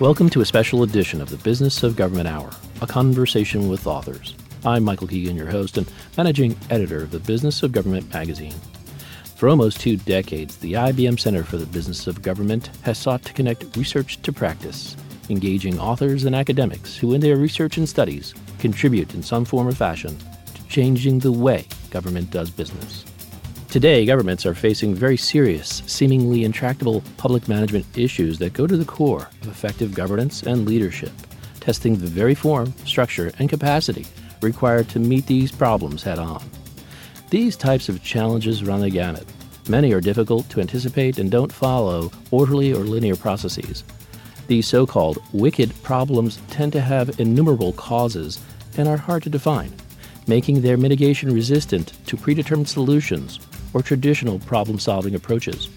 Welcome to a special edition of the Business of Government Hour, a conversation with authors. I'm Michael Keegan, your host and managing editor of the Business of Government magazine. For almost two decades, the IBM Center for the Business of Government has sought to connect research to practice, engaging authors and academics who, in their research and studies, contribute in some form or fashion to changing the way government does business. Today, governments are facing very serious, seemingly intractable public management issues that go to the core of effective governance and leadership, testing the very form, structure, and capacity required to meet these problems head on. These types of challenges run the gamut. Many are difficult to anticipate and don't follow orderly or linear processes. These so called wicked problems tend to have innumerable causes and are hard to define, making their mitigation resistant to predetermined solutions or traditional problem solving approaches.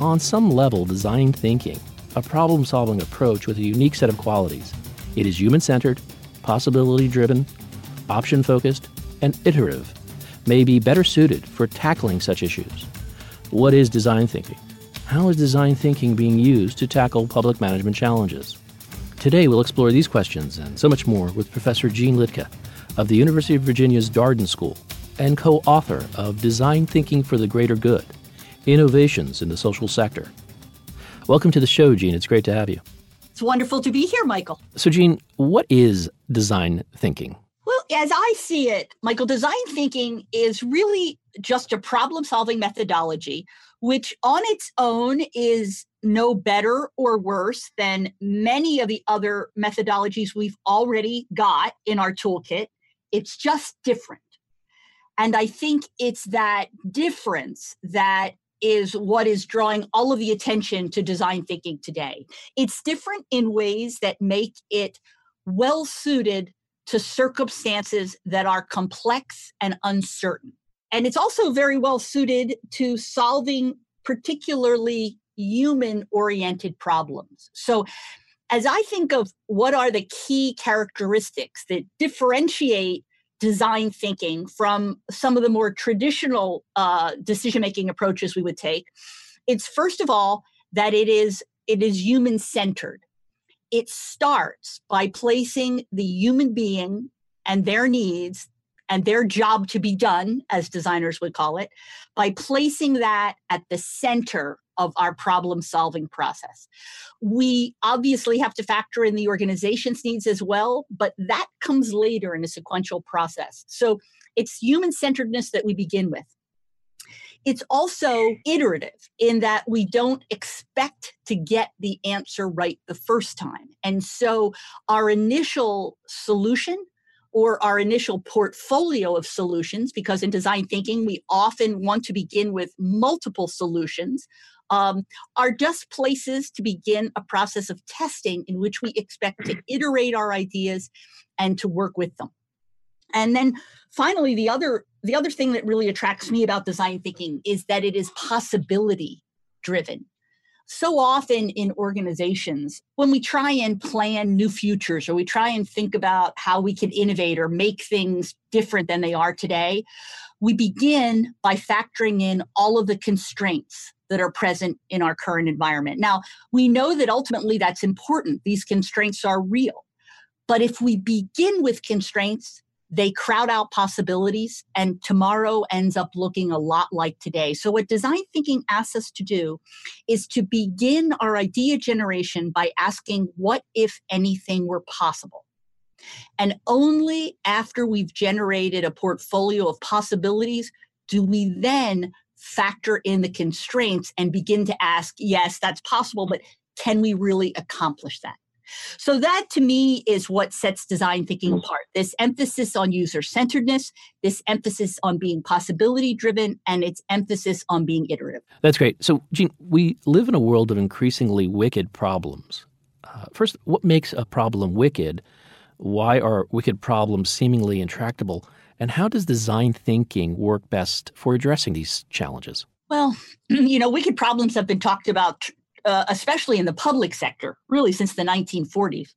On some level, design thinking, a problem solving approach with a unique set of qualities. It is human centered, possibility driven, option focused, and iterative, may be better suited for tackling such issues. What is design thinking? How is design thinking being used to tackle public management challenges? Today, we'll explore these questions and so much more with Professor Jeanne Liedtka of the University of Virginia's Darden School and co author of Design Thinking for the Greater Good Innovations in the Social Sector. Welcome to the show, Jeanne. It's great to have you. It's wonderful to be here, Michael. So, Jeanne, what is design thinking? Well, as I see it, Michael, design thinking is really just a problem solving methodology, which on its own is no better or worse than many of the other methodologies we've already got in our toolkit. It's just different. And I think it's that difference that is what is drawing all of the attention to design thinking today. It's different in ways that make it well suited to circumstances that are complex and uncertain. And it's also very well suited to solving particularly human oriented problems. So, as I think of what are the key characteristics that differentiate design thinking from some of the more traditional uh, decision making approaches we would take. It's first of all that it is it is human centered it starts by placing the human being and their needs and their job to be done as designers would call it by placing that at the center of our problem solving process. We obviously have to factor in the organization's needs as well, but that comes later in a sequential process. So it's human centeredness that we begin with. It's also iterative in that we don't expect to get the answer right the first time. And so our initial solution or our initial portfolio of solutions, because in design thinking, we often want to begin with multiple solutions um, are just places to begin a process of testing in which we expect to iterate our ideas and to work with them. And then finally, the other the other thing that really attracts me about design thinking is that it is possibility driven. So often in organizations, when we try and plan new futures or we try and think about how we can innovate or make things different than they are today, we begin by factoring in all of the constraints that are present in our current environment. Now, we know that ultimately that's important. These constraints are real. But if we begin with constraints, they crowd out possibilities, and tomorrow ends up looking a lot like today. So, what design thinking asks us to do is to begin our idea generation by asking, What if anything were possible? And only after we've generated a portfolio of possibilities do we then factor in the constraints and begin to ask, Yes, that's possible, but can we really accomplish that? So, that to me is what sets design thinking apart this emphasis on user centeredness, this emphasis on being possibility driven, and its emphasis on being iterative. That's great. So, Jeanne, we live in a world of increasingly wicked problems. Uh, first, what makes a problem wicked? Why are wicked problems seemingly intractable? And how does design thinking work best for addressing these challenges? Well, you know, wicked problems have been talked about uh, especially in the public sector, really since the 1940s.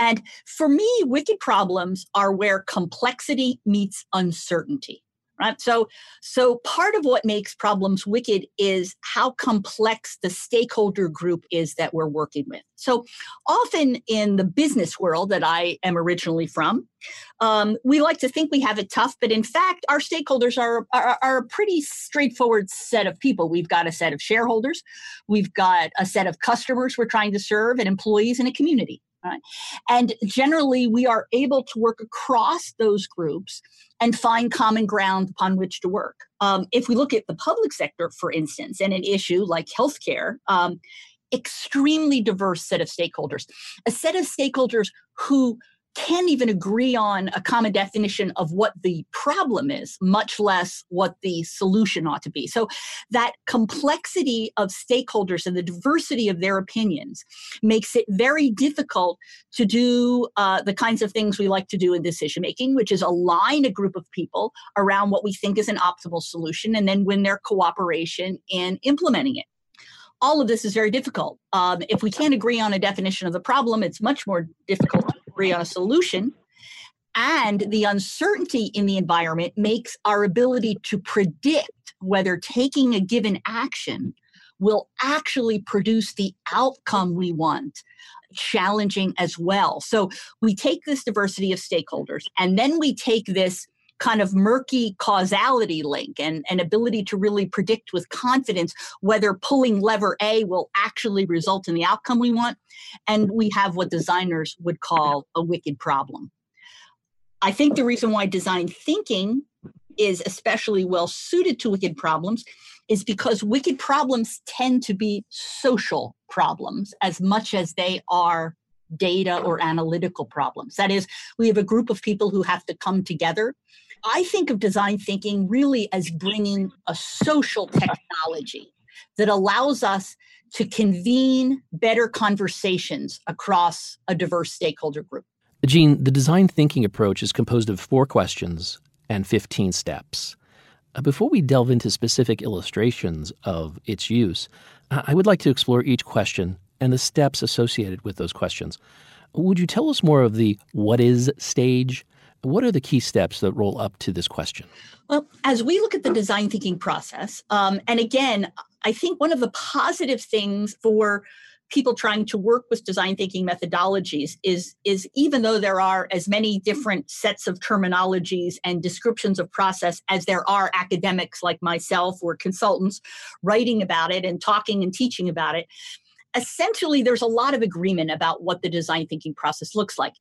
And for me, wicked problems are where complexity meets uncertainty right? So so part of what makes problems wicked is how complex the stakeholder group is that we're working with. So often in the business world that i am originally from um, we like to think we have it tough but in fact our stakeholders are, are, are a pretty straightforward set of people. We've got a set of shareholders we've got a set of customers we're trying to serve and employees in a community Right? And generally, we are able to work across those groups and find common ground upon which to work. Um, if we look at the public sector, for instance, and an issue like healthcare, um, extremely diverse set of stakeholders, a set of stakeholders who can't even agree on a common definition of what the problem is, much less what the solution ought to be. So, that complexity of stakeholders and the diversity of their opinions makes it very difficult to do uh, the kinds of things we like to do in decision making, which is align a group of people around what we think is an optimal solution and then win their cooperation in implementing it all of this is very difficult. Um, if we can't agree on a definition of the problem, it's much more difficult agree on uh, a solution. And the uncertainty in the environment makes our ability to predict whether taking a given action will actually produce the outcome we want challenging as well. So we take this diversity of stakeholders and then we take this kind of murky causality link and an ability to really predict with confidence whether pulling lever A will actually result in the outcome we want. And we have what designers would call a wicked problem. I think the reason why design thinking is especially well suited to wicked problems is because wicked problems tend to be social problems as much as they are data or analytical problems. That is, we have a group of people who have to come together I think of design thinking really as bringing a social technology that allows us to convene better conversations across a diverse stakeholder group. Jeanne, the design thinking approach is composed of four questions and 15 steps. Uh, before we delve into specific illustrations of its use, I would like to explore each question and the steps associated with those questions. Would you tell us more of the what is stage what are the key steps that roll up to this question? Well, as we look at the design thinking process, um, and again, I think one of the positive things for people trying to work with design thinking methodologies is is even though there are as many different sets of terminologies and descriptions of process as there are academics like myself or consultants writing about it and talking and teaching about it essentially there's a lot of agreement about what the design thinking process looks like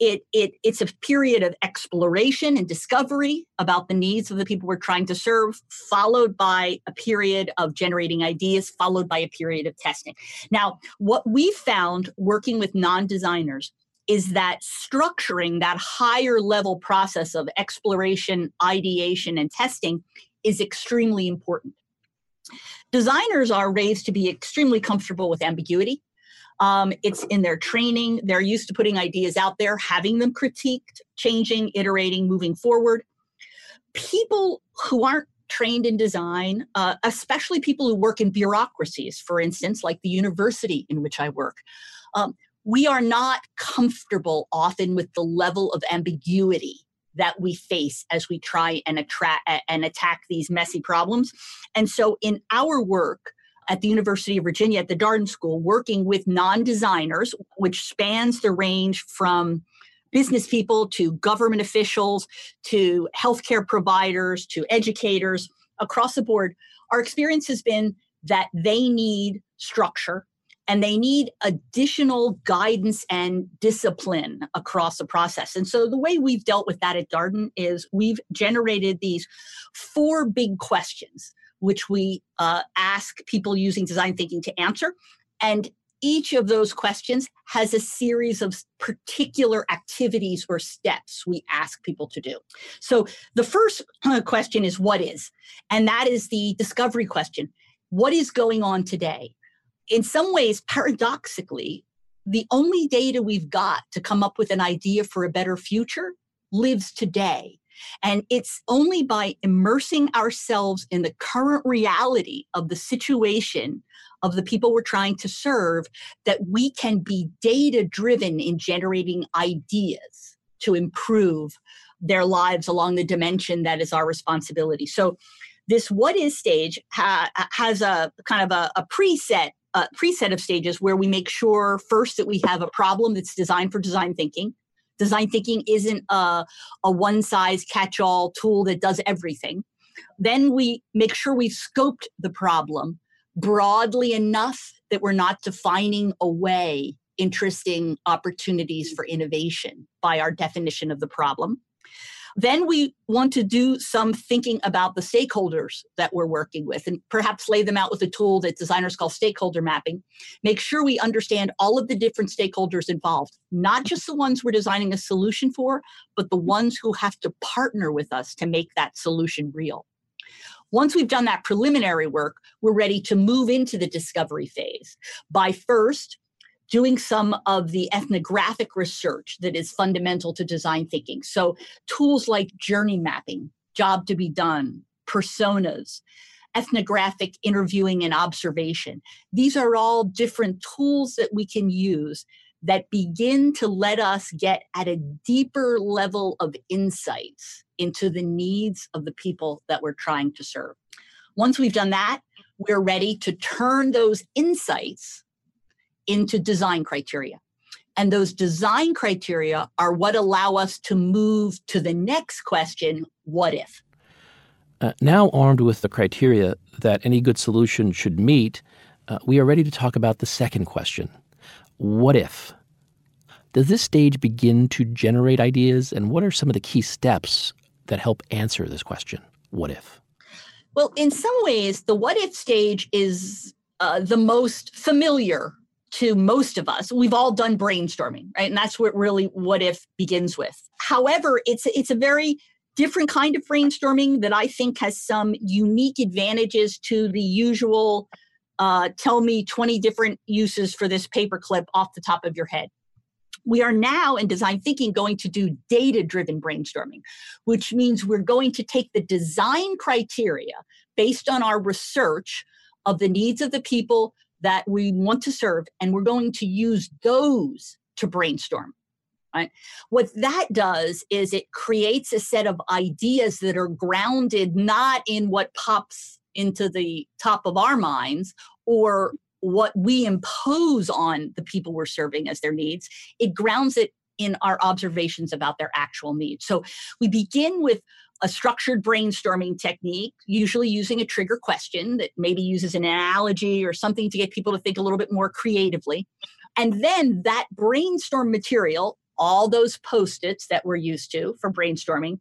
it, it it's a period of exploration and discovery about the needs of the people we're trying to serve followed by a period of generating ideas followed by a period of testing. Now what we found working with non-designers is that structuring that higher level process of exploration ideation and testing is extremely important. Designers are raised to be extremely comfortable with ambiguity um, it's in their training. They're used to putting ideas out there, having them critiqued, changing, iterating, moving forward. People who aren't trained in design, uh, especially people who work in bureaucracies, for instance, like the university in which I work, um, we are not comfortable often with the level of ambiguity that we face as we try and attract and attack these messy problems. And so in our work, at the University of Virginia at the Darden School working with non designers, which spans the range from business people to government officials to healthcare providers to educators across the board, our experience has been that they need structure and they need additional guidance and discipline across the process. And so the way we've dealt with that at Darden is we've generated these four big questions, which we uh, ask people using design thinking to answer. And each of those questions has a series of particular activities or steps we ask people to do. So the first uh, question is what is? And that is the discovery question. What is going on today? In some ways, paradoxically, the only data we've got to come up with an idea for a better future lives today. And it's only by immersing ourselves in the current reality of the situation of the people we're trying to serve that we can be data driven in generating ideas to improve their lives along the dimension that is our responsibility. So, this what is stage ha- has a kind of a, a preset a preset of stages where we make sure first that we have a problem that's designed for design thinking. Design thinking isn't a, a one size catch all tool that does everything. Then we make sure we've scoped the problem broadly enough that we're not defining away interesting opportunities for innovation by our definition of the problem. Then we want to do some thinking about the stakeholders that we're working with and perhaps lay them out with a tool that designers call stakeholder mapping. Make sure we understand all of the different stakeholders involved, not just the ones we're designing a solution for, but the ones who have to partner with us to make that solution real. Once we've done that preliminary work, we're ready to move into the discovery phase by first doing some of the ethnographic research that is fundamental to design thinking. So, tools like journey mapping, job to be done, personas, ethnographic interviewing and observation. These are all different tools that we can use that begin to let us get at a deeper level of insights into the needs of the people that we're trying to serve. Once we've done that, we're ready to turn those insights into design criteria. And those design criteria are what allow us to move to the next question what if? Uh, now, armed with the criteria that any good solution should meet, uh, we are ready to talk about the second question what if? Does this stage begin to generate ideas, and what are some of the key steps that help answer this question? What if? Well, in some ways, the what if stage is uh, the most familiar to most of us. We've all done brainstorming, right? And that's what really what if begins with. However, it's it's a very different kind of brainstorming that I think has some unique advantages to the usual uh, tell me 20 different uses for this paperclip off the top of your head. We are now in design thinking going to do data driven brainstorming, which means we're going to take the design criteria based on our research of the needs of the people that we want to serve, and we're going to use those to brainstorm. Right? What that does is it creates a set of ideas that are grounded not in what pops into the top of our minds or what we impose on the people we're serving as their needs. It grounds it in our observations about their actual needs. So we begin with a structured brainstorming technique, usually using a trigger question that maybe uses an analogy or something to get people to think a little bit more creatively. And then that brainstorm material, all those post its that we're used to for brainstorming,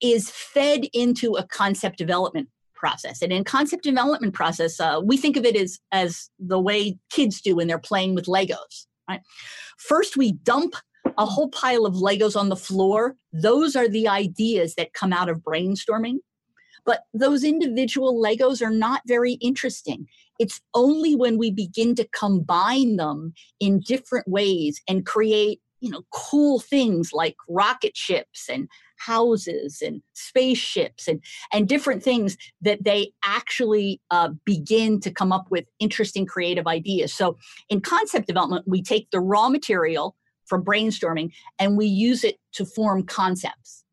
is fed into a concept development process. And in concept development process, uh, we think of it as, as the way kids do when they're playing with Legos. Right? First, we dump a whole pile of Legos on the floor. Those are the ideas that come out of brainstorming. But those individual Legos are not very interesting. It's only when we begin to combine them in different ways and create, you know, cool things like rocket ships and houses and spaceships and and different things that they actually uh, begin to come up with interesting creative ideas so in concept development we take the raw material from brainstorming and we use it to form concepts.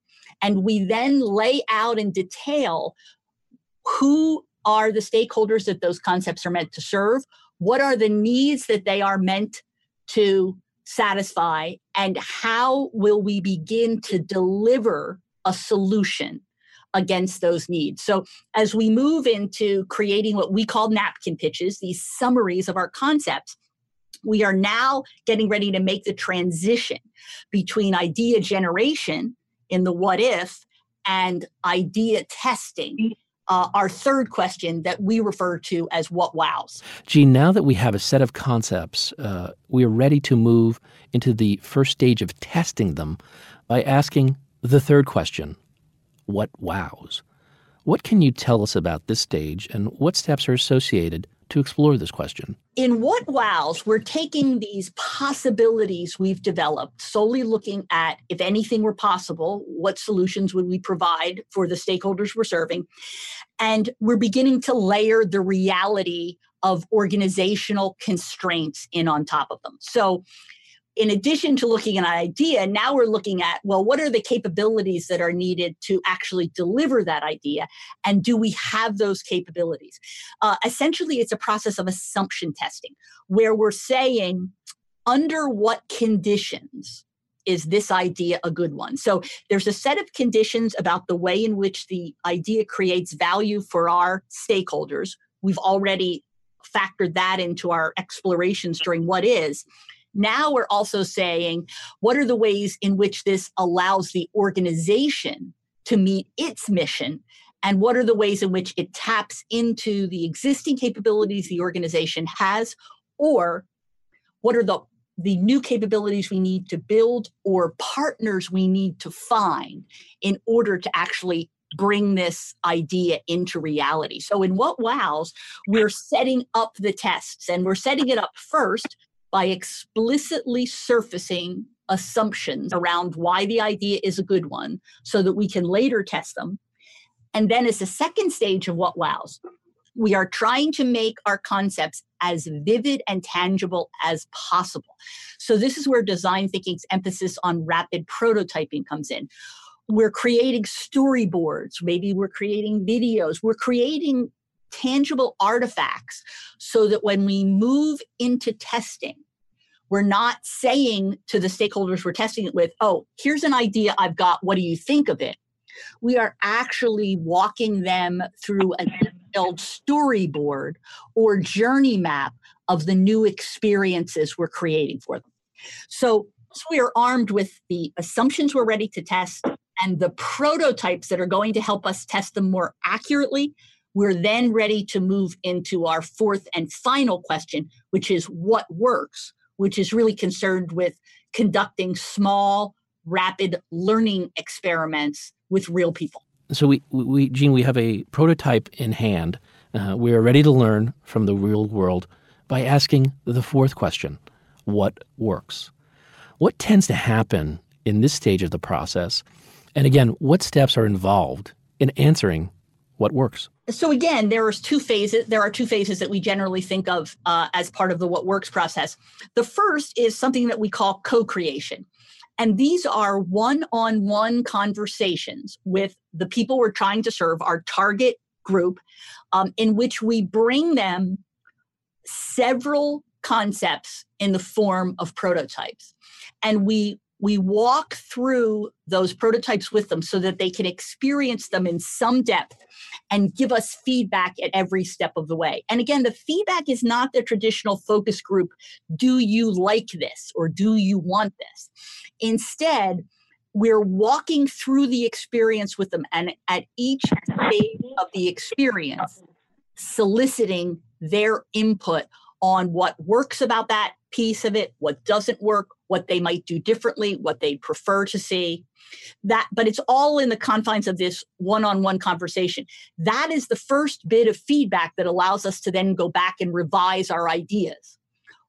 And we then lay out in detail who are the stakeholders that those concepts are meant to serve, what are the needs that they are meant to satisfy, and how will we begin to deliver a solution against those needs. So, as we move into creating what we call napkin pitches, these summaries of our concepts, we are now getting ready to make the transition between idea generation in the what if and idea testing. Uh, our third question that we refer to as what wows. Jeanne, now that we have a set of concepts, uh, we are ready to move into the first stage of testing them by asking the third question what wows? What can you tell us about this stage and what steps are associated to explore this question? In What Wows, we're taking these possibilities we've developed, solely looking at if anything were possible, what solutions would we provide for the stakeholders we're serving? And we're beginning to layer the reality of organizational constraints in on top of them. So in addition to looking at an idea, now we're looking at, well, what are the capabilities that are needed to actually deliver that idea? And do we have those capabilities? Uh, essentially, it's a process of assumption testing where we're saying, under what conditions is this idea a good one? So there's a set of conditions about the way in which the idea creates value for our stakeholders. We've already factored that into our explorations during what is. Now we're also saying, what are the ways in which this allows the organization to meet its mission? And what are the ways in which it taps into the existing capabilities the organization has? Or what are the the new capabilities we need to build or partners we need to find in order to actually bring this idea into reality. So, in What Wows, we're setting up the tests and we're setting it up first by explicitly surfacing assumptions around why the idea is a good one so that we can later test them. And then, as a second stage of what wows, we are trying to make our concepts as vivid and tangible as possible. So, this is where design thinking's emphasis on rapid prototyping comes in. We're creating storyboards, maybe we're creating videos, we're creating tangible artifacts so that when we move into testing, we're not saying to the stakeholders we're testing it with, oh, here's an idea I've got. What do you think of it? We are actually walking them through a detailed storyboard or journey map of the new experiences we're creating for them. So, so we are armed with the assumptions we're ready to test and the prototypes that are going to help us test them more accurately we're then ready to move into our fourth and final question, which is what works, which is really concerned with conducting small, rapid learning experiments with real people. So, we, we Jeanne, we have a prototype in hand. Uh, we are ready to learn from the real world by asking the fourth question what works? What tends to happen in this stage of the process? And again, what steps are involved in answering what works? So again there are two phases there are two phases that we generally think of uh, as part of the what works process. The first is something that we call co-creation. And these are one-on-one conversations with the people we're trying to serve our target group um, in which we bring them several concepts in the form of prototypes. And we we walk through those prototypes with them so that they can experience them in some depth and give us feedback at every step of the way. And again, the feedback is not the traditional focus group do you like this or do you want this? Instead, we're walking through the experience with them and at each stage of the experience, soliciting their input on what works about that piece of it, what doesn't work, what they might do differently, what they prefer to see. That, but it's all in the confines of this one-on-one conversation. That is the first bit of feedback that allows us to then go back and revise our ideas.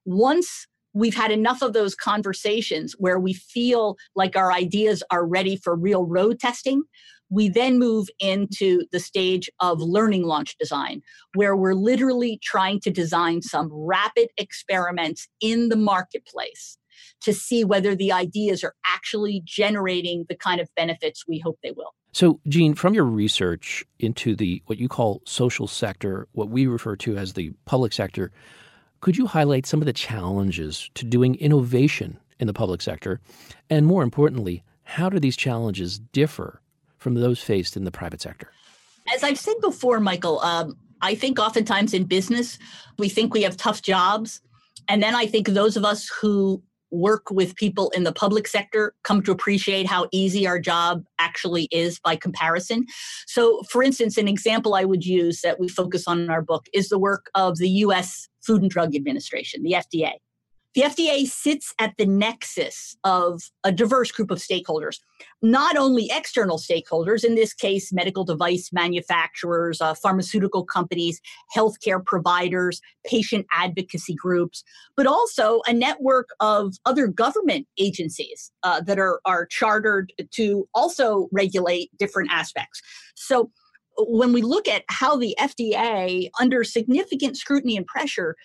Once we've had enough of those conversations where we feel like our ideas are ready for real road testing, we then move into the stage of learning launch design, where we're literally trying to design some rapid experiments in the marketplace to see whether the ideas are actually generating the kind of benefits we hope they will. So, Jeanne, from your research into the what you call social sector, what we refer to as the public sector, could you highlight some of the challenges to doing innovation in the public sector? And more importantly, how do these challenges differ from those faced in the private sector? As I've said before, Michael, um, I think oftentimes in business, we think we have tough jobs. And then I think those of us who work with people in the public sector come to appreciate how easy our job actually is by comparison. So, for instance, an example I would use that we focus on in our book is the work of the US Food and Drug Administration, the FDA. The FDA sits at the nexus of a diverse group of stakeholders, not only external stakeholders, in this case, medical device manufacturers, uh, pharmaceutical companies, healthcare providers, patient advocacy groups, but also a network of other government agencies uh, that are, are chartered to also regulate different aspects. So when we look at how the FDA, under significant scrutiny and pressure,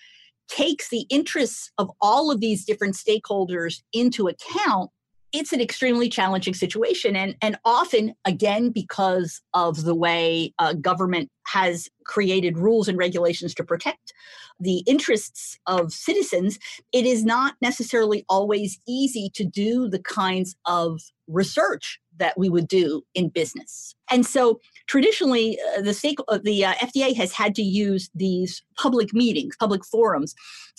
takes the interests of all of these different stakeholders into account, it's an extremely challenging situation. And, and often, again, because of the way uh, government has created rules and regulations to protect the interests of citizens, it is not necessarily always easy to do the kinds of research that we would do in business. And so traditionally, uh, the, stake, uh, the uh, FDA has had to use these public meetings, public forums,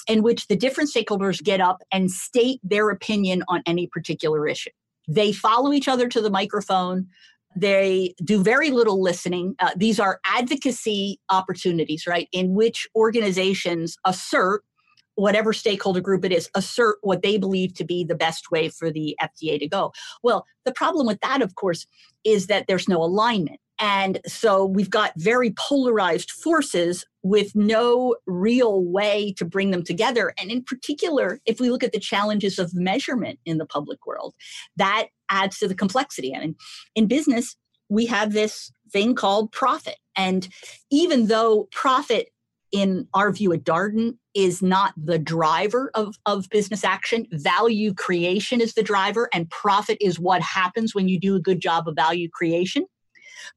in which the different stakeholders get up and state their opinion on any particular issue. They follow each other to the microphone. They do very little listening. Uh, these are advocacy opportunities, right, in which organizations assert whatever stakeholder group it is, assert what they believe to be the best way for the FDA to go. Well, the problem with that, of course, is that there's no alignment. And so we've got very polarized forces with no real way to bring them together. And in particular, if we look at the challenges of measurement in the public world, that adds to the complexity. I mean, in business, we have this thing called profit. And even though profit in our view at Darden is not the driver of, of business action. Value creation is the driver, and profit is what happens when you do a good job of value creation.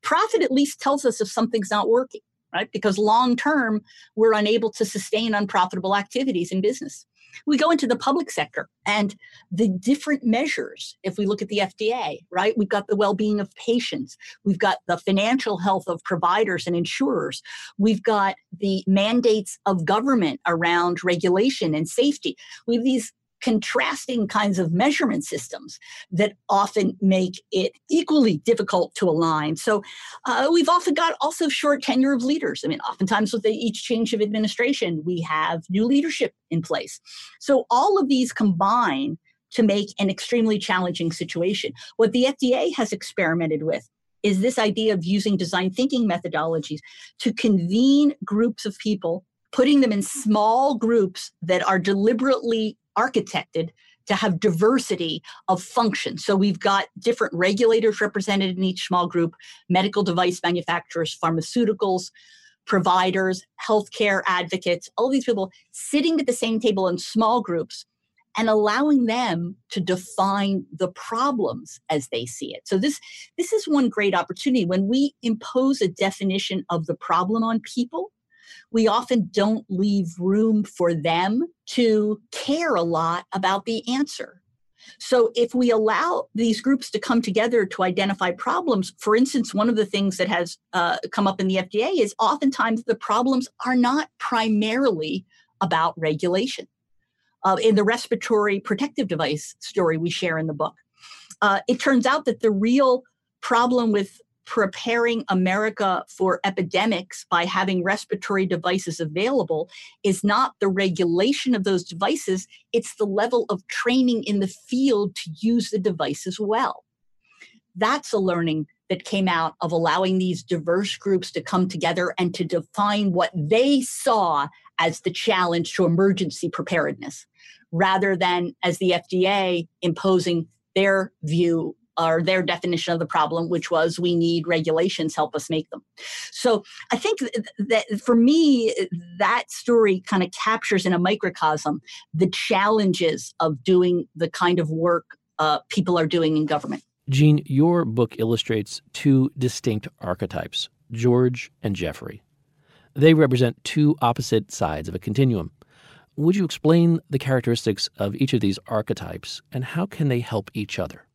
Profit at least tells us if something's not working, right? Because long term, we're unable to sustain unprofitable activities in business. We go into the public sector and the different measures, if we look at the FDA, right? We've got the well being of patients, we've got the financial health of providers and insurers, we've got the mandates of government around regulation and safety. We have these contrasting kinds of measurement systems that often make it equally difficult to align. So uh, we've often got also short tenure of leaders. I mean, oftentimes with the, each change of administration, we have new leadership in place. So all of these combine to make an extremely challenging situation. What the FDA has experimented with is this idea of using design thinking methodologies to convene groups of people putting them in small groups that are deliberately architected to have diversity of function. So we've got different regulators represented in each small group, medical device manufacturers, pharmaceuticals, providers, healthcare advocates, all these people sitting at the same table in small groups and allowing them to define the problems as they see it. So this this is one great opportunity when we impose a definition of the problem on people we often don't leave room for them to care a lot about the answer. So, if we allow these groups to come together to identify problems, for instance, one of the things that has uh, come up in the FDA is oftentimes the problems are not primarily about regulation. Uh, in the respiratory protective device story we share in the book, uh, it turns out that the real problem with preparing America for epidemics by having respiratory devices available is not the regulation of those devices, it's the level of training in the field to use the devices well. That's a learning that came out of allowing these diverse groups to come together and to define what they saw as the challenge to emergency preparedness, rather than as the FDA imposing their view or their definition of the problem, which was we need regulations help us make them. So I think that for me, that story kind of captures in a microcosm the challenges of doing the kind of work uh, people are doing in government. Jeanne, your book illustrates two distinct archetypes George and Jeffrey. They represent two opposite sides of a continuum. would you explain the characteristics of each of these archetypes and how can they help each other?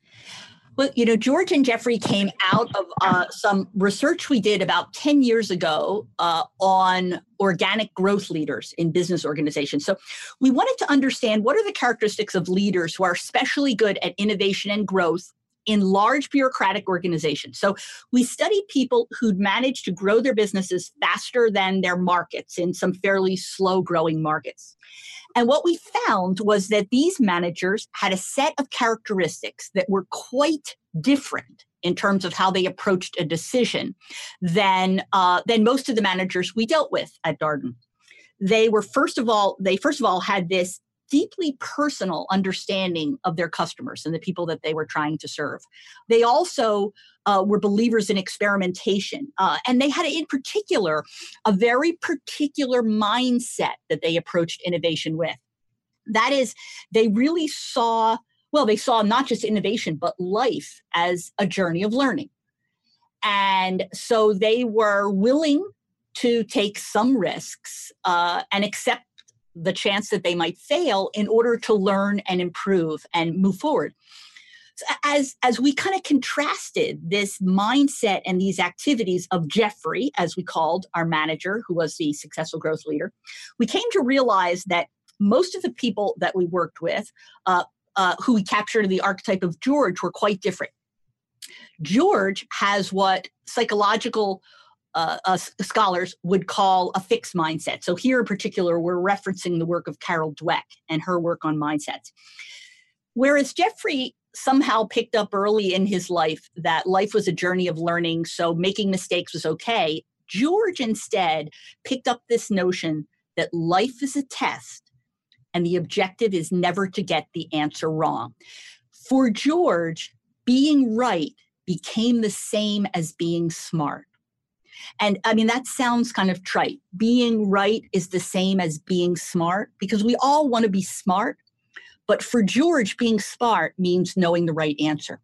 Well, you know, George and Jeffrey came out of uh, some research we did about 10 years ago uh, on organic growth leaders in business organizations. So we wanted to understand what are the characteristics of leaders who are especially good at innovation and growth in large bureaucratic organizations. So we studied people who'd managed to grow their businesses faster than their markets in some fairly slow growing markets. And what we found was that these managers had a set of characteristics that were quite different in terms of how they approached a decision than uh, than most of the managers we dealt with at Darden. They were first of all they first of all had this deeply personal understanding of their customers and the people that they were trying to serve. They also uh, were believers in experimentation. Uh, and they had, in particular, a very particular mindset that they approached innovation with. That is, they really saw, well, they saw not just innovation, but life as a journey of learning. And so they were willing to take some risks uh, and accept the chance that they might fail in order to learn and improve and move forward. So as as we kind of contrasted this mindset and these activities of Jeffrey, as we called our manager, who was the successful growth leader, we came to realize that most of the people that we worked with, uh, uh, who we captured in the archetype of George, were quite different. George has what psychological uh, scholars would call a fixed mindset. So here in particular, we're referencing the work of Carol Dweck and her work on mindsets. Whereas Jeffrey somehow picked up early in his life that life was a journey of learning, so making mistakes was okay. George instead picked up this notion that life is a test and the objective is never to get the answer wrong. For George, being right became the same as being smart. And I mean, that sounds kind of trite. Being right is the same as being smart because we all want to be smart. But for George, being smart means knowing the right answer.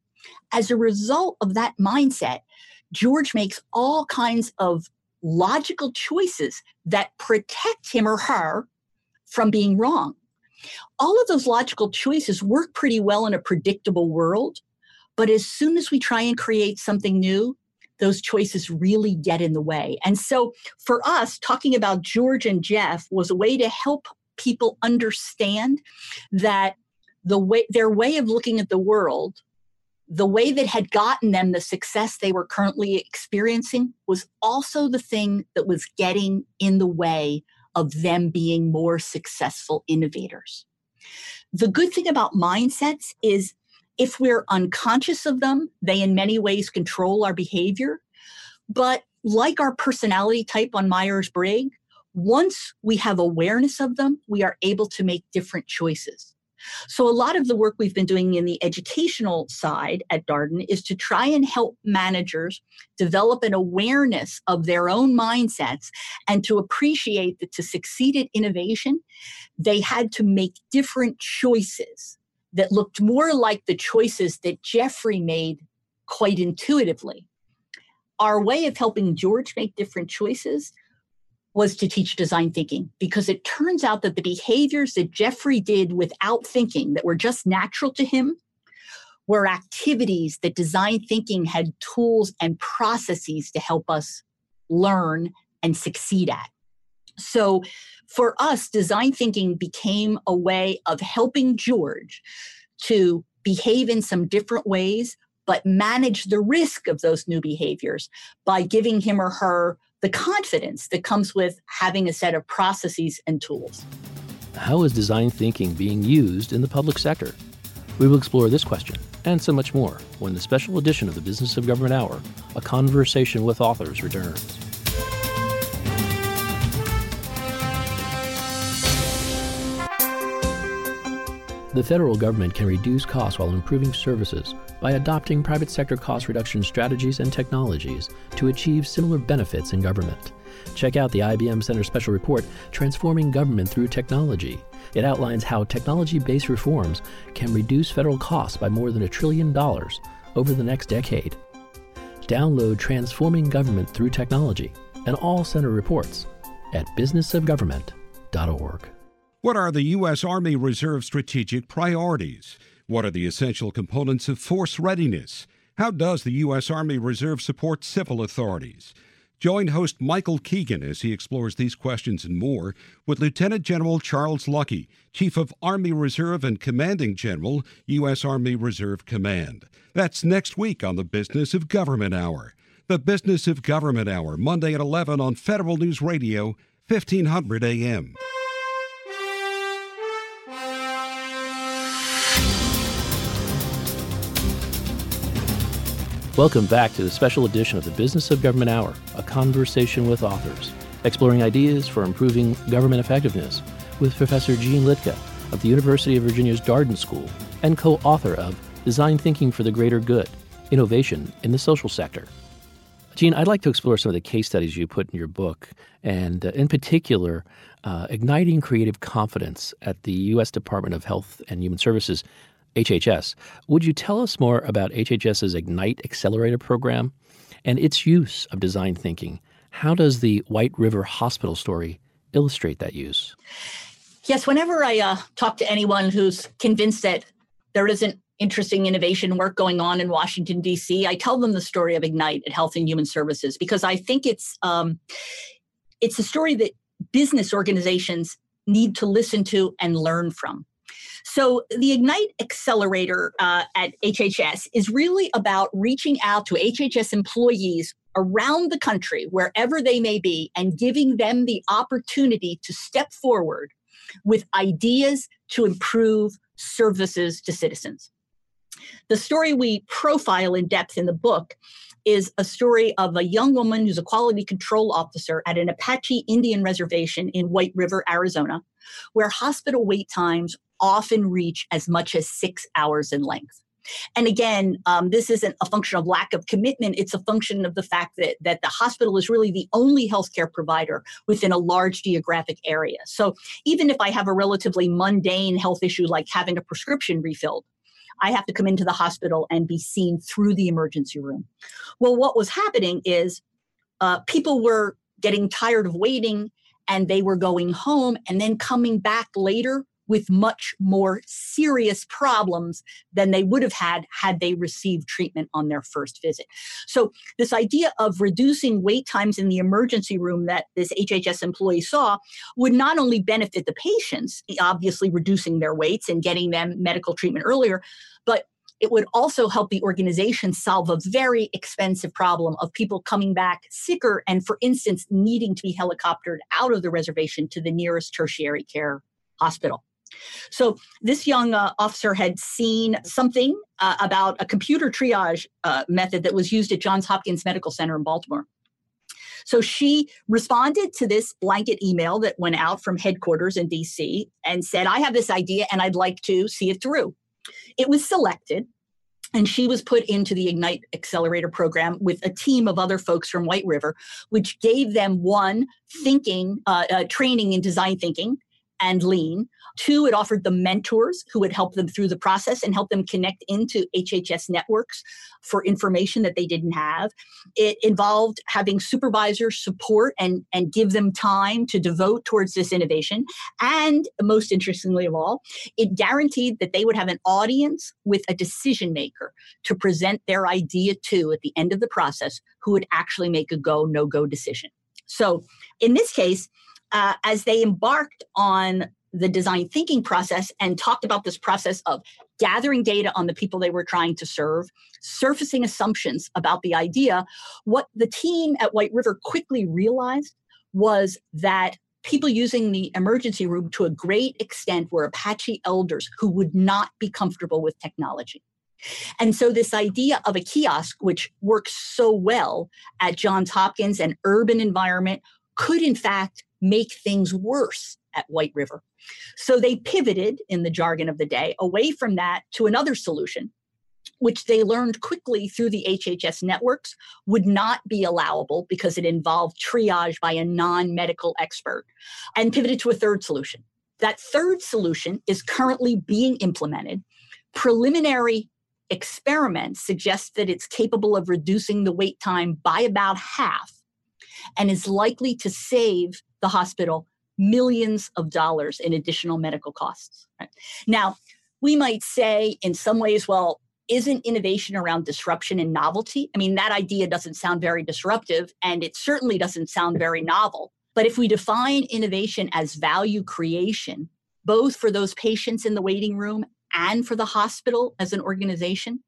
As a result of that mindset, George makes all kinds of logical choices that protect him or her from being wrong. All of those logical choices work pretty well in a predictable world, but as soon as we try and create something new, those choices really get in the way. And so for us, talking about George and Jeff was a way to help people understand that the way their way of looking at the world the way that had gotten them the success they were currently experiencing was also the thing that was getting in the way of them being more successful innovators. The good thing about mindsets is if we're unconscious of them, they in many ways control our behavior. But like our personality type on Myers Briggs, once we have awareness of them, we are able to make different choices. So, a lot of the work we've been doing in the educational side at Darden is to try and help managers develop an awareness of their own mindsets and to appreciate that to succeed at innovation, they had to make different choices that looked more like the choices that Jeffrey made quite intuitively. Our way of helping George make different choices was to teach design thinking because it turns out that the behaviors that Jeffrey did without thinking that were just natural to him were activities that design thinking had tools and processes to help us learn and succeed at. So for us, design thinking became a way of helping George to behave in some different ways, but manage the risk of those new behaviors by giving him or her the confidence that comes with having a set of processes and tools. How is design thinking being used in the public sector? We will explore this question and so much more when the special edition of the Business of Government Hour, a conversation with authors, returns. The federal government can reduce costs while improving services by adopting private sector cost reduction strategies and technologies to achieve similar benefits in government. Check out the IBM Center Special Report, Transforming Government Through Technology. It outlines how technology based reforms can reduce federal costs by more than a trillion dollars over the next decade. Download Transforming Government Through Technology and all center reports at businessofgovernment.org. What are the U.S. Army Reserve strategic priorities? What are the essential components of force readiness? How does the U.S. Army Reserve support civil authorities? Join host Michael Keegan as he explores these questions and more with Lieutenant General Charles Luckey, Chief of Army Reserve and Commanding General, U.S. Army Reserve Command. That's next week on the Business of Government Hour. The Business of Government Hour, Monday at 11 on Federal News Radio, 1500 AM. Welcome back to the special edition of the Business of Government Hour, a conversation with authors, exploring ideas for improving government effectiveness with Professor Jeanne Liedtka of the University of Virginia's Darden School and co author of Design Thinking for the Greater Good Innovation in the Social Sector. Jeanne, I'd like to explore some of the case studies you put in your book, and uh, in particular, uh, igniting creative confidence at the U.S. Department of Health and Human Services HHS. Would you tell us more about HHS's Ignite Accelerator program and its use of design thinking? How does the White River Hospital story illustrate that use? Yes, whenever I uh, talk to anyone who's convinced that there isn't interesting innovation work going on in Washington, D.C., I tell them the story of Ignite at Health and Human Services because I think it's um, it's a story that business organizations need to listen to and learn from. So, the Ignite Accelerator uh, at HHS is really about reaching out to HHS employees around the country, wherever they may be, and giving them the opportunity to step forward with ideas to improve services to citizens. The story we profile in depth in the book is a story of a young woman who's a quality control officer at an Apache Indian reservation in White River, Arizona, where hospital wait times often reach as much as six hours in length. And again, um, this isn't a function of lack of commitment. It's a function of the fact that, that the hospital is really the only healthcare provider within a large geographic area. So even if I have a relatively mundane health issue like having a prescription refilled, I have to come into the hospital and be seen through the emergency room. Well, what was happening is uh, people were getting tired of waiting and they were going home and then coming back later with much more serious problems than they would have had had they received treatment on their first visit. So, this idea of reducing wait times in the emergency room that this HHS employee saw would not only benefit the patients, obviously reducing their waits and getting them medical treatment earlier, but it would also help the organization solve a very expensive problem of people coming back sicker and, for instance, needing to be helicoptered out of the reservation to the nearest tertiary care hospital. So this young uh, officer had seen something uh, about a computer triage uh, method that was used at Johns Hopkins Medical Center in Baltimore. So she responded to this blanket email that went out from headquarters in DC and said, I have this idea and I'd like to see it through. It was selected and she was put into the Ignite Accelerator program with a team of other folks from White River, which gave them one thinking, uh, uh, training in design thinking and lean, Two, it offered them mentors who would help them through the process and help them connect into HHS networks for information that they didn't have. It involved having supervisors support and, and give them time to devote towards this innovation. And most interestingly of all, it guaranteed that they would have an audience with a decision maker to present their idea to at the end of the process who would actually make a go, no go decision. So in this case, uh, as they embarked on the design thinking process and talked about this process of gathering data on the people they were trying to serve, surfacing assumptions about the idea. What the team at White River quickly realized was that people using the emergency room to a great extent were Apache elders who would not be comfortable with technology. And so, this idea of a kiosk, which works so well at Johns Hopkins, an urban environment, could in fact make things worse at White River. So they pivoted, in the jargon of the day, away from that to another solution, which they learned quickly through the HHS networks would not be allowable because it involved triage by a non medical expert, and pivoted to a third solution. That third solution is currently being implemented. Preliminary experiments suggest that it's capable of reducing the wait time by about half and is likely to save the hospital millions of dollars in additional medical costs. Right? Now, we might say in some ways, well, isn't innovation around disruption and novelty? I mean, that idea doesn't sound very disruptive, and it certainly doesn't sound very novel. But if we define innovation as value creation, both for those patients in the waiting room and for the hospital as an organization,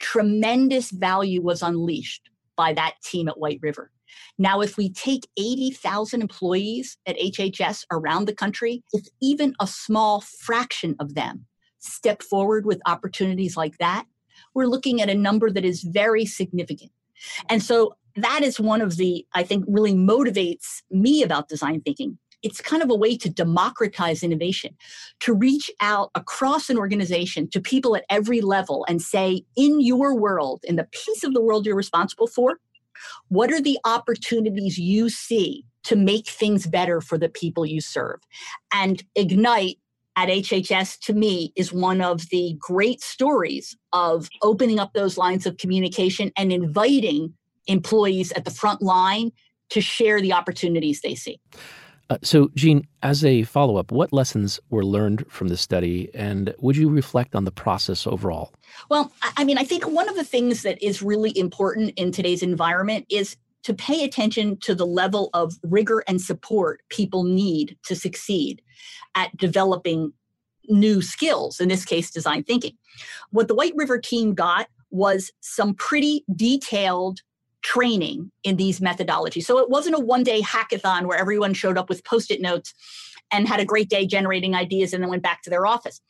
tremendous value was unleashed by that team at White River. Now, if we take 80,000 employees at HHS around the country, if even a small fraction of them step forward with opportunities like that, we're looking at a number that is very significant. And so that is one of the, I think, really motivates me about design thinking. It's kind of a way to democratize innovation, to reach out across an organization to people at every level and say, in your world, in the piece of the world you're responsible for, what are the opportunities you see to make things better for the people you serve? And Ignite at HHS to me is one of the great stories of opening up those lines of communication and inviting employees at the front line to share the opportunities they see. Uh, so, Jeanne, as a follow up, what lessons were learned from this study, and would you reflect on the process overall? Well, I mean, I think one of the things that is really important in today's environment is to pay attention to the level of rigor and support people need to succeed at developing new skills, in this case, design thinking. What the White River team got was some pretty detailed training in these methodologies. So it wasn't a one day hackathon where everyone showed up with post it notes and had a great day generating ideas and then went back to their office.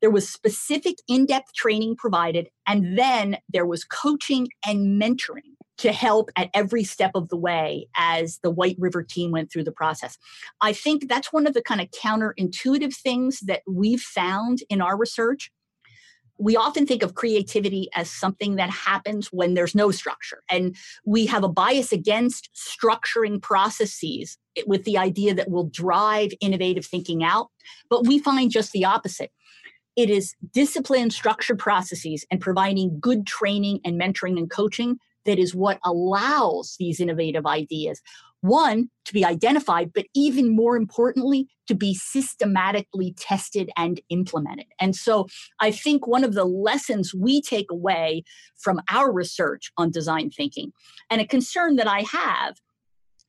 There was specific in depth training provided, and then there was coaching and mentoring to help at every step of the way as the White River team went through the process. I think that's one of the kind of counterintuitive things that we've found in our research we often think of creativity as something that happens when there's no structure. And we have a bias against structuring processes with the idea that will drive innovative thinking out. But we find just the opposite. It is disciplined, structured processes and providing good training and mentoring and coaching that is what allows these innovative ideas one, to be identified, but even more importantly, to be systematically tested and implemented. And so I think one of the lessons we take away from our research on design thinking, and a concern that I have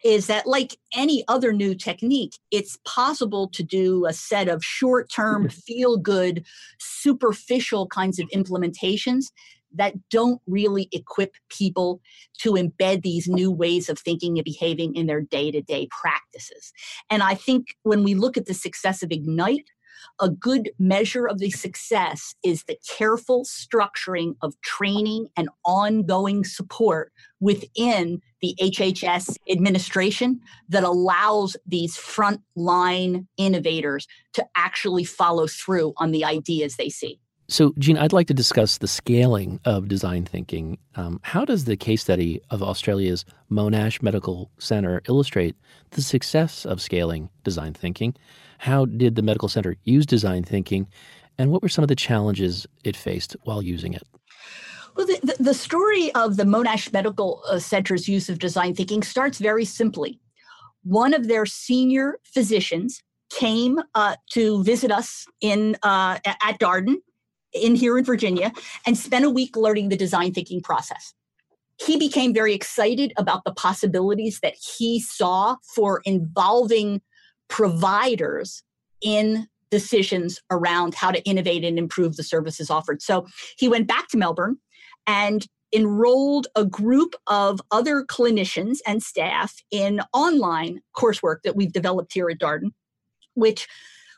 is that like any other new technique it's possible to do a set of short-term mm-hmm. feel good superficial kinds of implementations that don't really equip people to embed these new ways of thinking and behaving in their day to day practices. And I think when we look at the success of Ignite, a good measure of the success is the careful structuring of training and ongoing support within the HHS administration that allows these frontline innovators to actually follow through on the ideas they see. So, Jeanne, I'd like to discuss the scaling of design thinking. Um, how does the case study of Australia's Monash Medical Center illustrate the success of scaling design thinking? How did the medical center use design thinking? And what were some of the challenges it faced while using it? Well, the, the story of the Monash Medical uh, Center's use of design thinking starts very simply. One of their senior physicians came uh, to visit us in uh, at Darden in here in Virginia and spent a week learning the design thinking process. He became very excited about the possibilities that he saw for involving providers in decisions around how to innovate and improve the services offered. So he went back to Melbourne and enrolled a group of other clinicians and staff in online coursework that we've developed here at Darden, which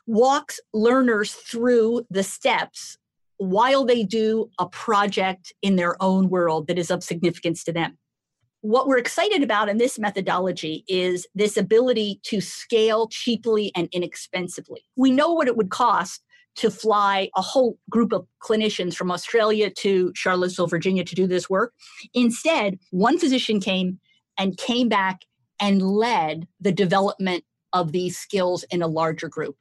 walks learners through the steps while they do a project in their own world that is of significance to them. What we're excited about in this methodology is this ability to scale cheaply and inexpensively. We know what it would cost to fly a whole group of clinicians from Australia to Charlottesville, Virginia to do this work. Instead, one physician came and came back and led the development of these skills in a larger group.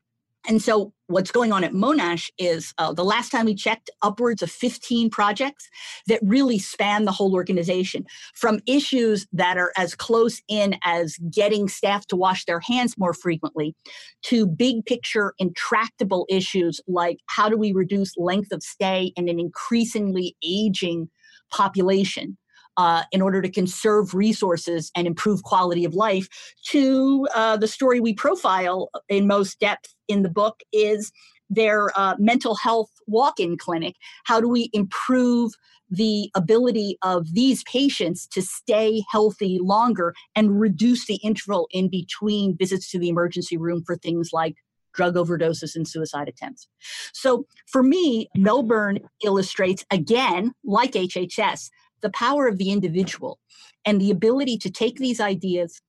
And so, what's going on at Monash is uh, the last time we checked, upwards of 15 projects that really span the whole organization from issues that are as close in as getting staff to wash their hands more frequently to big picture intractable issues like how do we reduce length of stay in an increasingly aging population uh, in order to conserve resources and improve quality of life to uh, the story we profile in most depth in the book is their uh, mental health walk-in clinic how do we improve the ability of these patients to stay healthy longer and reduce the interval in between visits to the emergency room for things like drug overdoses and suicide attempts. So for me, Melbourne illustrates again, like HHS, the power of the individual and the ability to take these ideas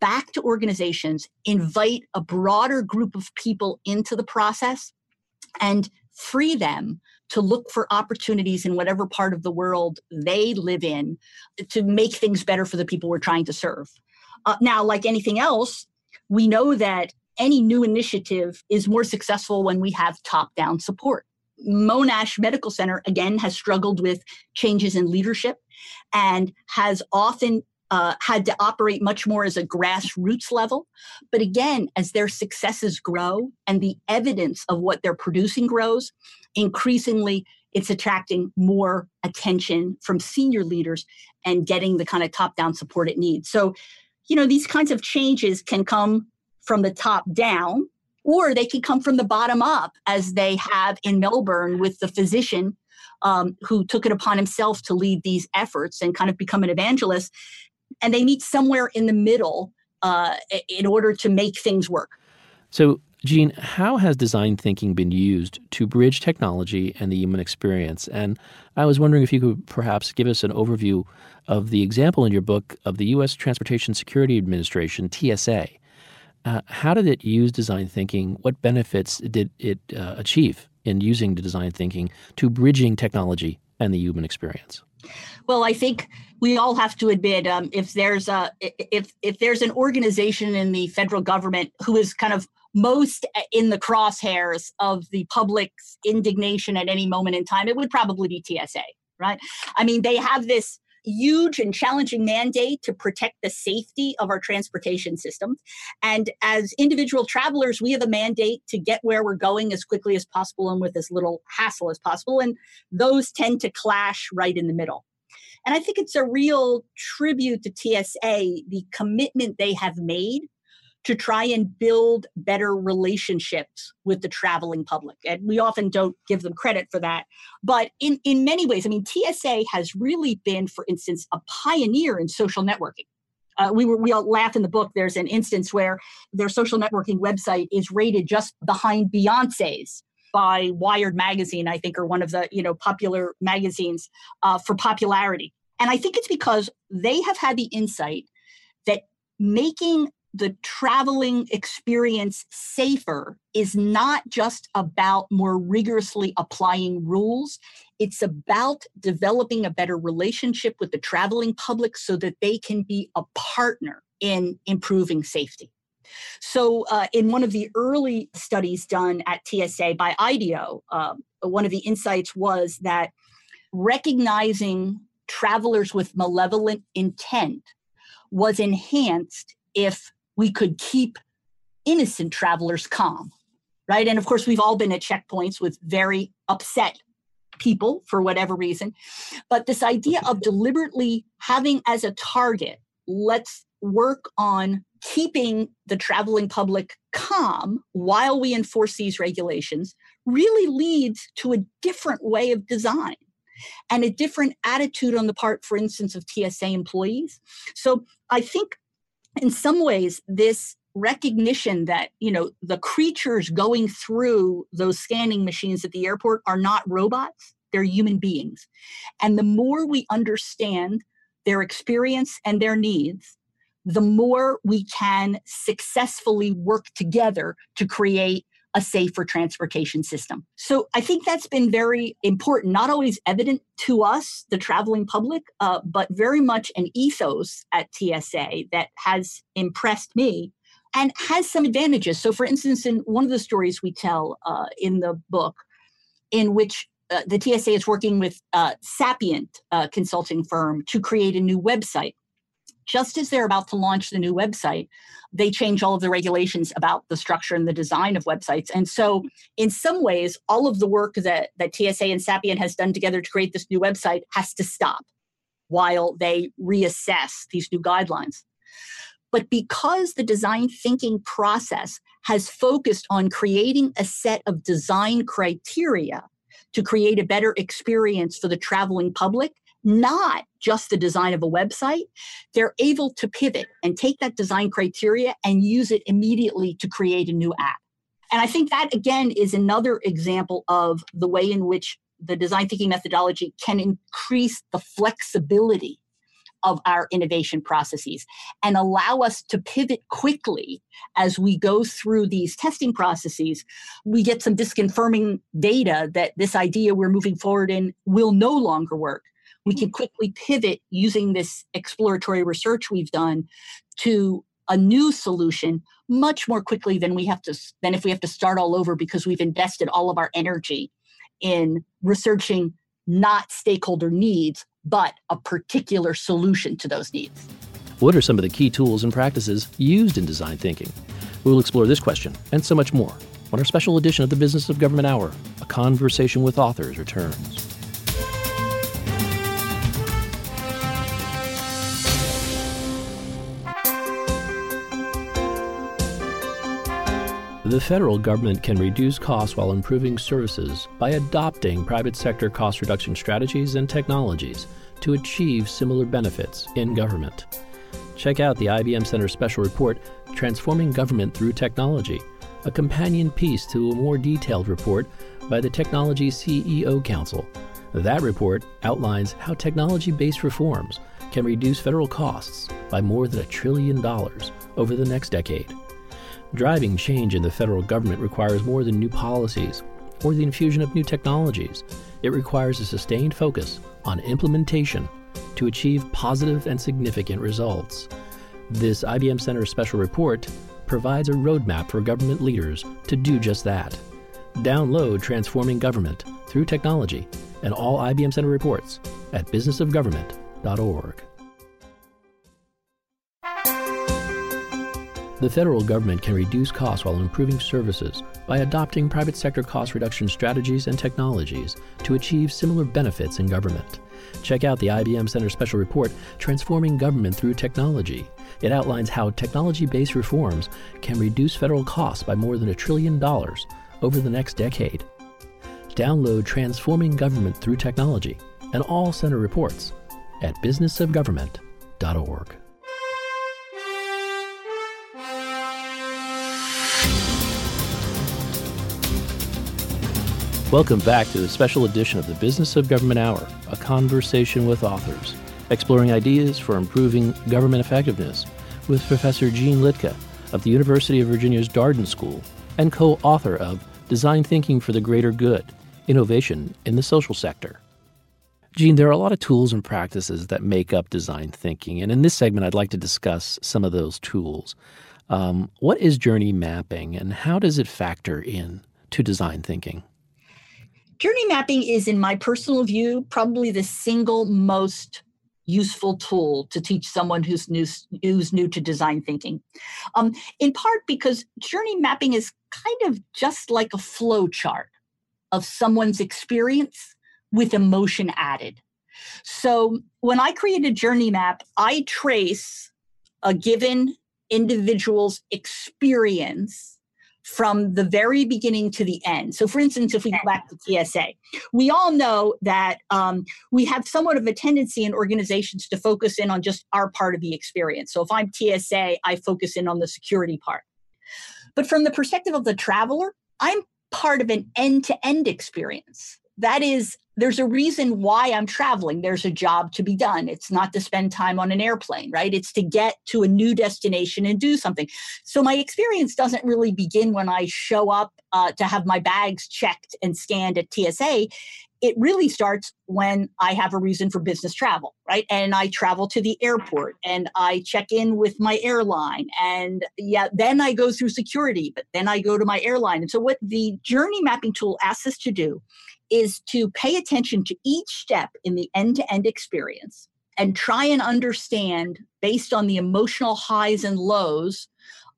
back to organizations, invite a broader group of people into the process, and free them to look for opportunities in whatever part of the world they live in to make things better for the people we're trying to serve. Uh, now, like anything else, we know that any new initiative is more successful when we have top down support. Monash Medical Center, again, has struggled with changes in leadership and has often uh, had to operate much more as a grassroots level. But again, as their successes grow and the evidence of what they're producing grows, increasingly it's attracting more attention from senior leaders and getting the kind of top down support it needs. So, you know, these kinds of changes can come from the top down or they could come from the bottom up, as they have in Melbourne with the physician um, who took it upon himself to lead these efforts and kind of become an evangelist. And they meet somewhere in the middle uh, in order to make things work. So, Jeanne, how has design thinking been used to bridge technology and the human experience? And I was wondering if you could perhaps give us an overview of the example in your book of the U.S. Transportation Security Administration, TSA, uh, how did it use design thinking? What benefits did it uh, achieve in using the design thinking to bridging technology and the human experience? Well, I think we all have to admit um, if there's a if if there's an organization in the federal government who is kind of most in the crosshairs of the public's indignation at any moment in time, it would probably be TSA, right? I mean, they have this huge and challenging mandate to protect the safety of our transportation system. And as individual travelers, we have a mandate to get where we're going as quickly as possible and with as little hassle as possible. And those tend to clash right in the middle. And I think it's a real tribute to TSA, the commitment they have made to try and build better relationships with the traveling public. And we often don't give them credit for that. But in, in many ways, I mean, TSA has really been, for instance, a pioneer in social networking. Uh, we were we all laugh in the book. There's an instance where their social networking website is rated just behind Beyonce's by Wired magazine, I think, or one of the you know popular magazines uh, for popularity. And I think it's because they have had the insight that making the traveling experience safer is not just about more rigorously applying rules. It's about developing a better relationship with the traveling public so that they can be a partner in improving safety. So, uh, in one of the early studies done at TSA by IDEO, uh, one of the insights was that recognizing travelers with malevolent intent was enhanced if we could keep innocent travelers calm, right? And of course, we've all been at checkpoints with very upset people for whatever reason. But this idea of deliberately having as a target, let's work on keeping the traveling public calm while we enforce these regulations really leads to a different way of design and a different attitude on the part, for instance, of TSA employees. So I think in some ways this recognition that you know the creatures going through those scanning machines at the airport are not robots they're human beings. And the more we understand their experience and their needs the more we can successfully work together to create a safer transportation system. So I think that's been very important, not always evident to us, the traveling public, uh, but very much an ethos at TSA that has impressed me and has some advantages. So, for instance, in one of the stories we tell uh, in the book, in which uh, the TSA is working with uh, Sapient uh, consulting firm to create a new website. Just as they're about to launch the new website, they change all of the regulations about the structure and the design of websites. And so, in some ways, all of the work that, that TSA and Sapient has done together to create this new website has to stop while they reassess these new guidelines. But because the design thinking process has focused on creating a set of design criteria to create a better experience for the traveling public, not just the design of a website, they're able to pivot and take that design criteria and use it immediately to create a new app. And I think that, again, is another example of the way in which the design thinking methodology can increase the flexibility of our innovation processes and allow us to pivot quickly as we go through these testing processes. We get some disconfirming data that this idea we're moving forward in will no longer work. We can mm-hmm. quickly pivot using this exploratory research we've done to a new solution much more quickly than we have to than if we have to start all over because we've invested all of our energy in researching not stakeholder needs but a particular solution to those needs. What are some of the key tools and practices used in design thinking? We will explore this question and so much more on our special edition of the Business of Government Hour, a conversation with authors, returns. The federal government can reduce costs while improving services by adopting private sector cost reduction strategies and technologies to achieve similar benefits in government. Check out the IBM Center special report, Transforming Government Through Technology, a companion piece to a more detailed report by the Technology CEO Council. That report outlines how technology based reforms can reduce federal costs by more than a trillion dollars over the next decade. Driving change in the federal government requires more than new policies or the infusion of new technologies. It requires a sustained focus on implementation to achieve positive and significant results. This IBM Center special report provides a roadmap for government leaders to do just that. Download Transforming Government through Technology and all IBM Center reports at businessofgovernment.org. The federal government can reduce costs while improving services by adopting private sector cost reduction strategies and technologies to achieve similar benefits in government. Check out the IBM Center Special Report, Transforming Government Through Technology. It outlines how technology based reforms can reduce federal costs by more than a trillion dollars over the next decade. Download Transforming Government Through Technology and all Center reports at businessofgovernment.org. Welcome back to the special edition of the Business of Government Hour, a conversation with authors, exploring ideas for improving government effectiveness with Professor Jeanne Liedtka of the University of Virginia's Darden School and co author of Design Thinking for the Greater Good Innovation in the Social Sector. Jeanne, there are a lot of tools and practices that make up design thinking, and in this segment, I'd like to discuss some of those tools. Um, what is journey mapping, and how does it factor in to design thinking? Journey mapping is, in my personal view, probably the single most useful tool to teach someone who's new, who's new to design thinking. Um, in part because journey mapping is kind of just like a flow chart of someone's experience with emotion added. So when I create a journey map, I trace a given individual's experience from the very beginning to the end. So, for instance, if we go back to TSA, we all know that um, we have somewhat of a tendency in organizations to focus in on just our part of the experience. So, if I'm TSA, I focus in on the security part. But from the perspective of the traveler, I'm part of an end to end experience. That is, there's a reason why I'm traveling. There's a job to be done. It's not to spend time on an airplane, right? It's to get to a new destination and do something. So my experience doesn't really begin when I show up uh, to have my bags checked and scanned at TSA. It really starts when I have a reason for business travel, right? And I travel to the airport and I check in with my airline. And yeah, then I go through security, but then I go to my airline. And so, what the journey mapping tool asks us to do is to pay attention to each step in the end to end experience and try and understand based on the emotional highs and lows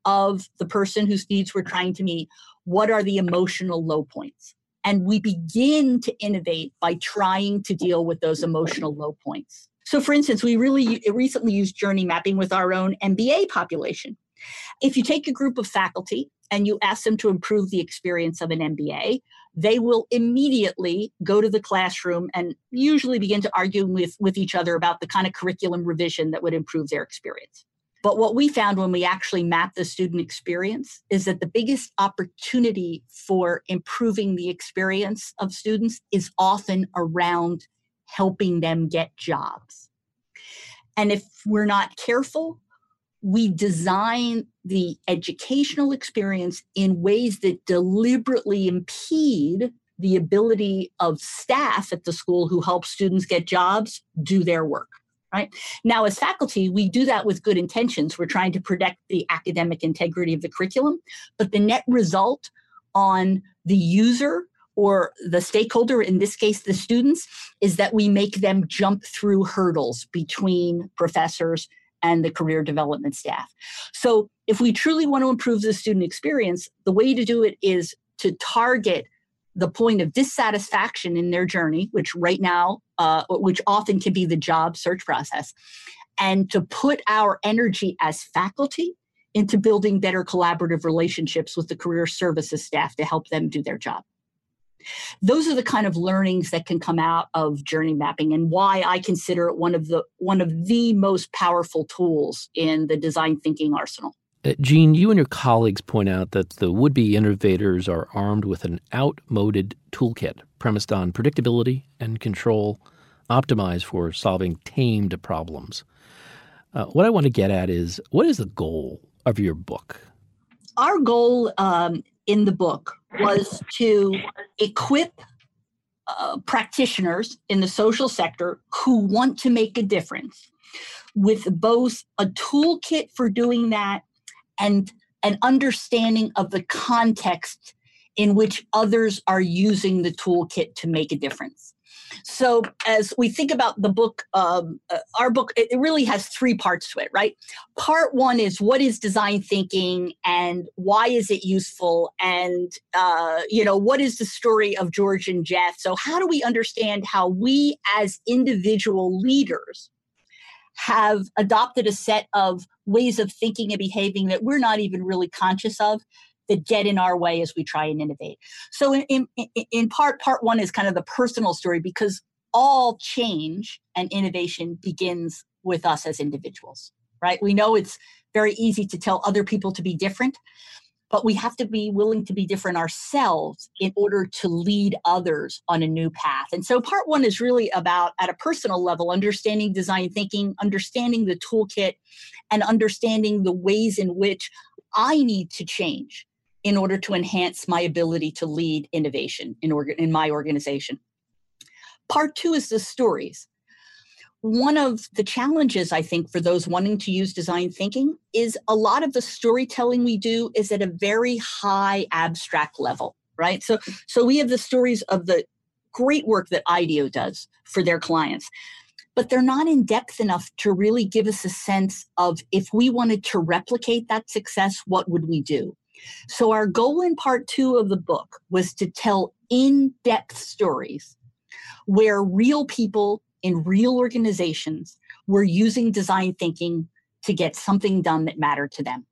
of the person whose needs we're trying to meet what are the emotional low points and we begin to innovate by trying to deal with those emotional low points. So, for instance, we really recently used journey mapping with our own MBA population. If you take a group of faculty and you ask them to improve the experience of an MBA, they will immediately go to the classroom and usually begin to argue with, with each other about the kind of curriculum revision that would improve their experience. But what we found when we actually mapped the student experience is that the biggest opportunity for improving the experience of students is often around helping them get jobs. And if we're not careful, we design the educational experience in ways that deliberately impede the ability of staff at the school who help students get jobs do their work right? Now, as faculty, we do that with good intentions. We're trying to protect the academic integrity of the curriculum, but the net result on the user or the stakeholder, in this case, the students, is that we make them jump through hurdles between professors and the career development staff. So, if we truly want to improve the student experience, the way to do it is to target the point of dissatisfaction in their journey, which right now, uh, which often can be the job search process, and to put our energy as faculty into building better collaborative relationships with the career services staff to help them do their job. Those are the kind of learnings that can come out of journey mapping and why I consider it one of the one of the most powerful tools in the design thinking arsenal. Uh, Jeanne, you and your colleagues point out that the would be innovators are armed with an outmoded toolkit premised on predictability and control, optimized for solving tamed problems. Uh, what I want to get at is what is the goal of your book? Our goal um, in the book was to equip uh, practitioners in the social sector who want to make a difference with both a toolkit for doing that and an understanding of the context in which others are using the toolkit to make a difference. So, as we think about the book, um, uh, our book, it really has three parts to it, right? Part one is what is design thinking and why is it useful? And, uh, you know, what is the story of George and Jeff? So, how do we understand how we as individual leaders have adopted a set of ways of thinking and behaving that we're not even really conscious of that get in our way as we try and innovate. So in, in, in part, part one is kind of the personal story because all change and innovation begins with us as individuals, right? We know it's very easy to tell other people to be different, but we have to be willing to be different ourselves in order to lead others on a new path. And so, part one is really about, at a personal level, understanding design thinking, understanding the toolkit, and understanding the ways in which I need to change in order to enhance my ability to lead innovation in, orga- in my organization. Part two is the stories one of the challenges i think for those wanting to use design thinking is a lot of the storytelling we do is at a very high abstract level right? So so we have the stories of the great work that ideo does for their clients but they're not in depth enough to really give us a sense of if we wanted to replicate that success what would we do? So our goal in part two of the book was to tell in-depth stories where real people in real organizations were using design thinking to get something done that mattered to them.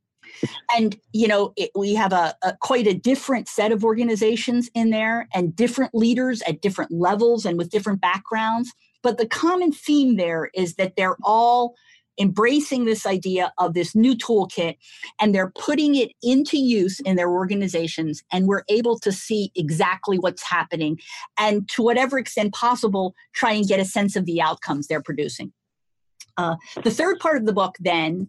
And you know it, we have a, a, quite a different set of organizations in there and different leaders at different levels and with different backgrounds but the common theme there is that they're all embracing this idea of this new toolkit and they're putting it into use in their organizations and we're able to see exactly what's happening and to whatever extent possible try and get a sense of the outcomes they're producing. Uh, the third part of the book then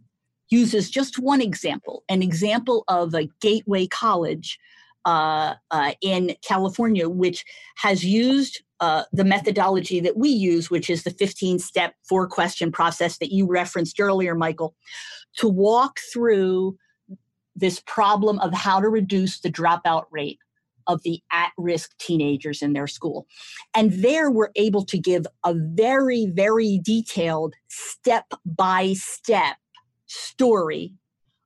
uses just one example an example of a gateway college uh, uh, in California, which has used uh, the methodology that we use, which is the 15 step four question process that you referenced earlier, Michael, to walk through this problem of how to reduce the dropout rate of the at risk teenagers in their school. And there we're able to give a very, very detailed step by step story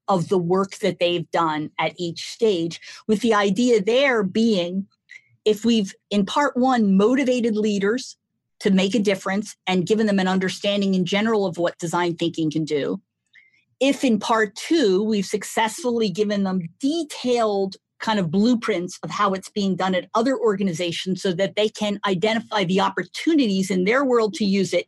of the work that they've done at each stage, with the idea there being if we've, in part one, motivated leaders to make a difference and given them an understanding in general of what design thinking can do. If in part two, we've successfully given them detailed kind of blueprints of how it's being done at other organizations so that they can identify the opportunities in their world to use it.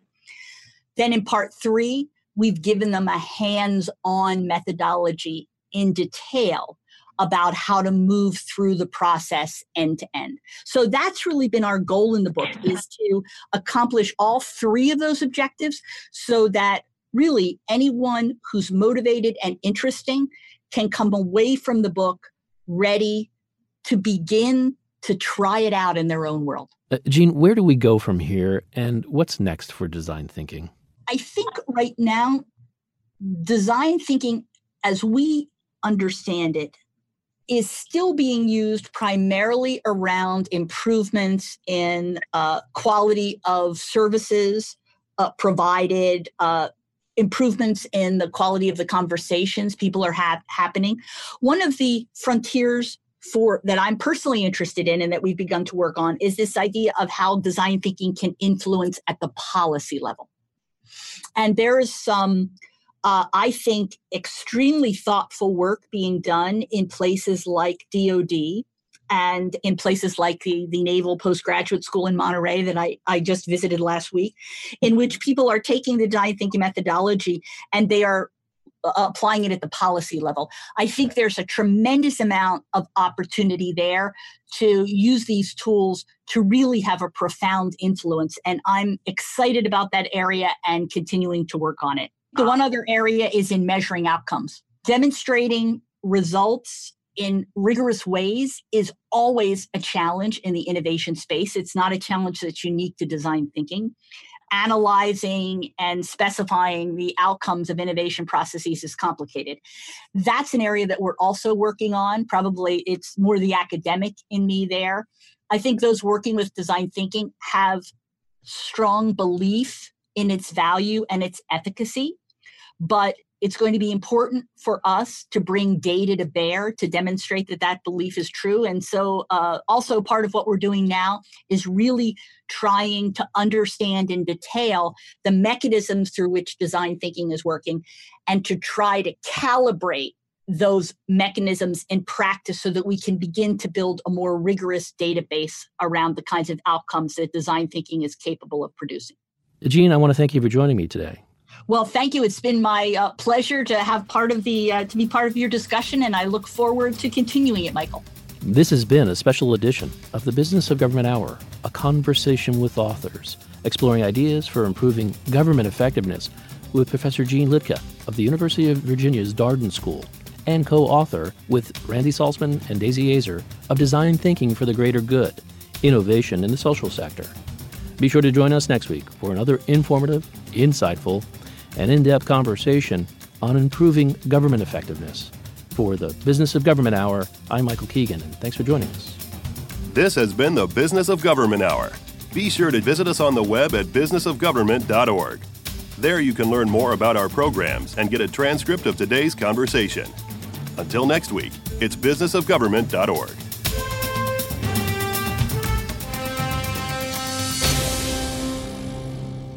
Then in part three, we've given them a hands on methodology in detail about how to move through the process end to end. So that's really been our goal in the book is to accomplish all three of those objectives so that really anyone who's motivated and interesting can come away from the book ready to begin to try it out in their own world. Uh, Jeanne, where do we go from here and what's next for design thinking? I think right now, design thinking as we understand it is still being used primarily around improvements in uh, quality of services uh, provided, uh, improvements in the quality of the conversations people are ha- happening. One of the frontiers for that I'm personally interested in and that we've begun to work on is this idea of how design thinking can influence at the policy level. And there is some uh, I think, extremely thoughtful work being done in places like DOD and in places like the, the Naval Postgraduate School in Monterey that I, I just visited last week, in which people are taking the design thinking methodology and they are Uh, applying it at the policy level. I think there's a tremendous amount of opportunity there to use these tools to really have a profound influence. And I'm excited about that area and continuing to work on it. The one other area is in measuring outcomes. Demonstrating results in rigorous ways is always a challenge in the innovation space. It's not a challenge that's unique to design thinking. Analyzing and specifying the outcomes of innovation processes is complicated. That's an area that we're also working on. Probably it's more the academic in me there. I think those working with design thinking have strong belief in its value and its efficacy but it's going to be important for us to bring data to bear to demonstrate that that belief is true. And so, uh, also part of what we're doing now is really trying to understand in detail the mechanisms through which design thinking is working and to try to calibrate those mechanisms in practice so that we can begin to build a more rigorous database around the kinds of outcomes that design thinking is capable of producing. Jeanne, I want to thank you for joining me today. Well, thank you. It's been my uh, pleasure to have part of the uh, to be part of your discussion, and I look forward to continuing it, Michael. This has been a special edition of the Business of Government Hour, a conversation with authors, exploring ideas for improving government effectiveness with Professor Jeanne Liedtka of the University of Virginia's Darden School and co-author with Randy Salzman and Daisy Azer of Design Thinking for the Greater Good, Innovation in the Social Sector. Be sure to join us next week for another informative, insightful, and in depth conversation on improving government effectiveness. For the Business of Government Hour, I'm Michael Keegan, and thanks for joining us. This has been the Business of Government Hour. Be sure to visit us on the web at businessofgovernment.org. There you can learn more about our programs and get a transcript of today's conversation. Until next week, it's businessofgovernment.org.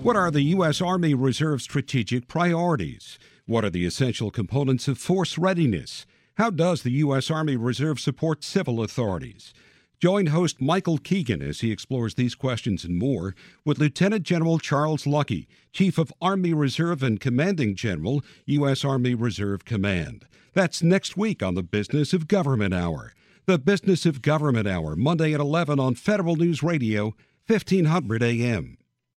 What are the U.S. Army Reserve strategic priorities? What are the essential components of force readiness? How does the U.S. Army Reserve support civil authorities? Join host Michael Keegan as he explores these questions and more with Lieutenant General Charles Luckey, Chief of Army Reserve and Commanding General, U.S. Army Reserve Command. That's next week on the Business of Government Hour. The Business of Government Hour, Monday at 11 on Federal News Radio, 1500 AM.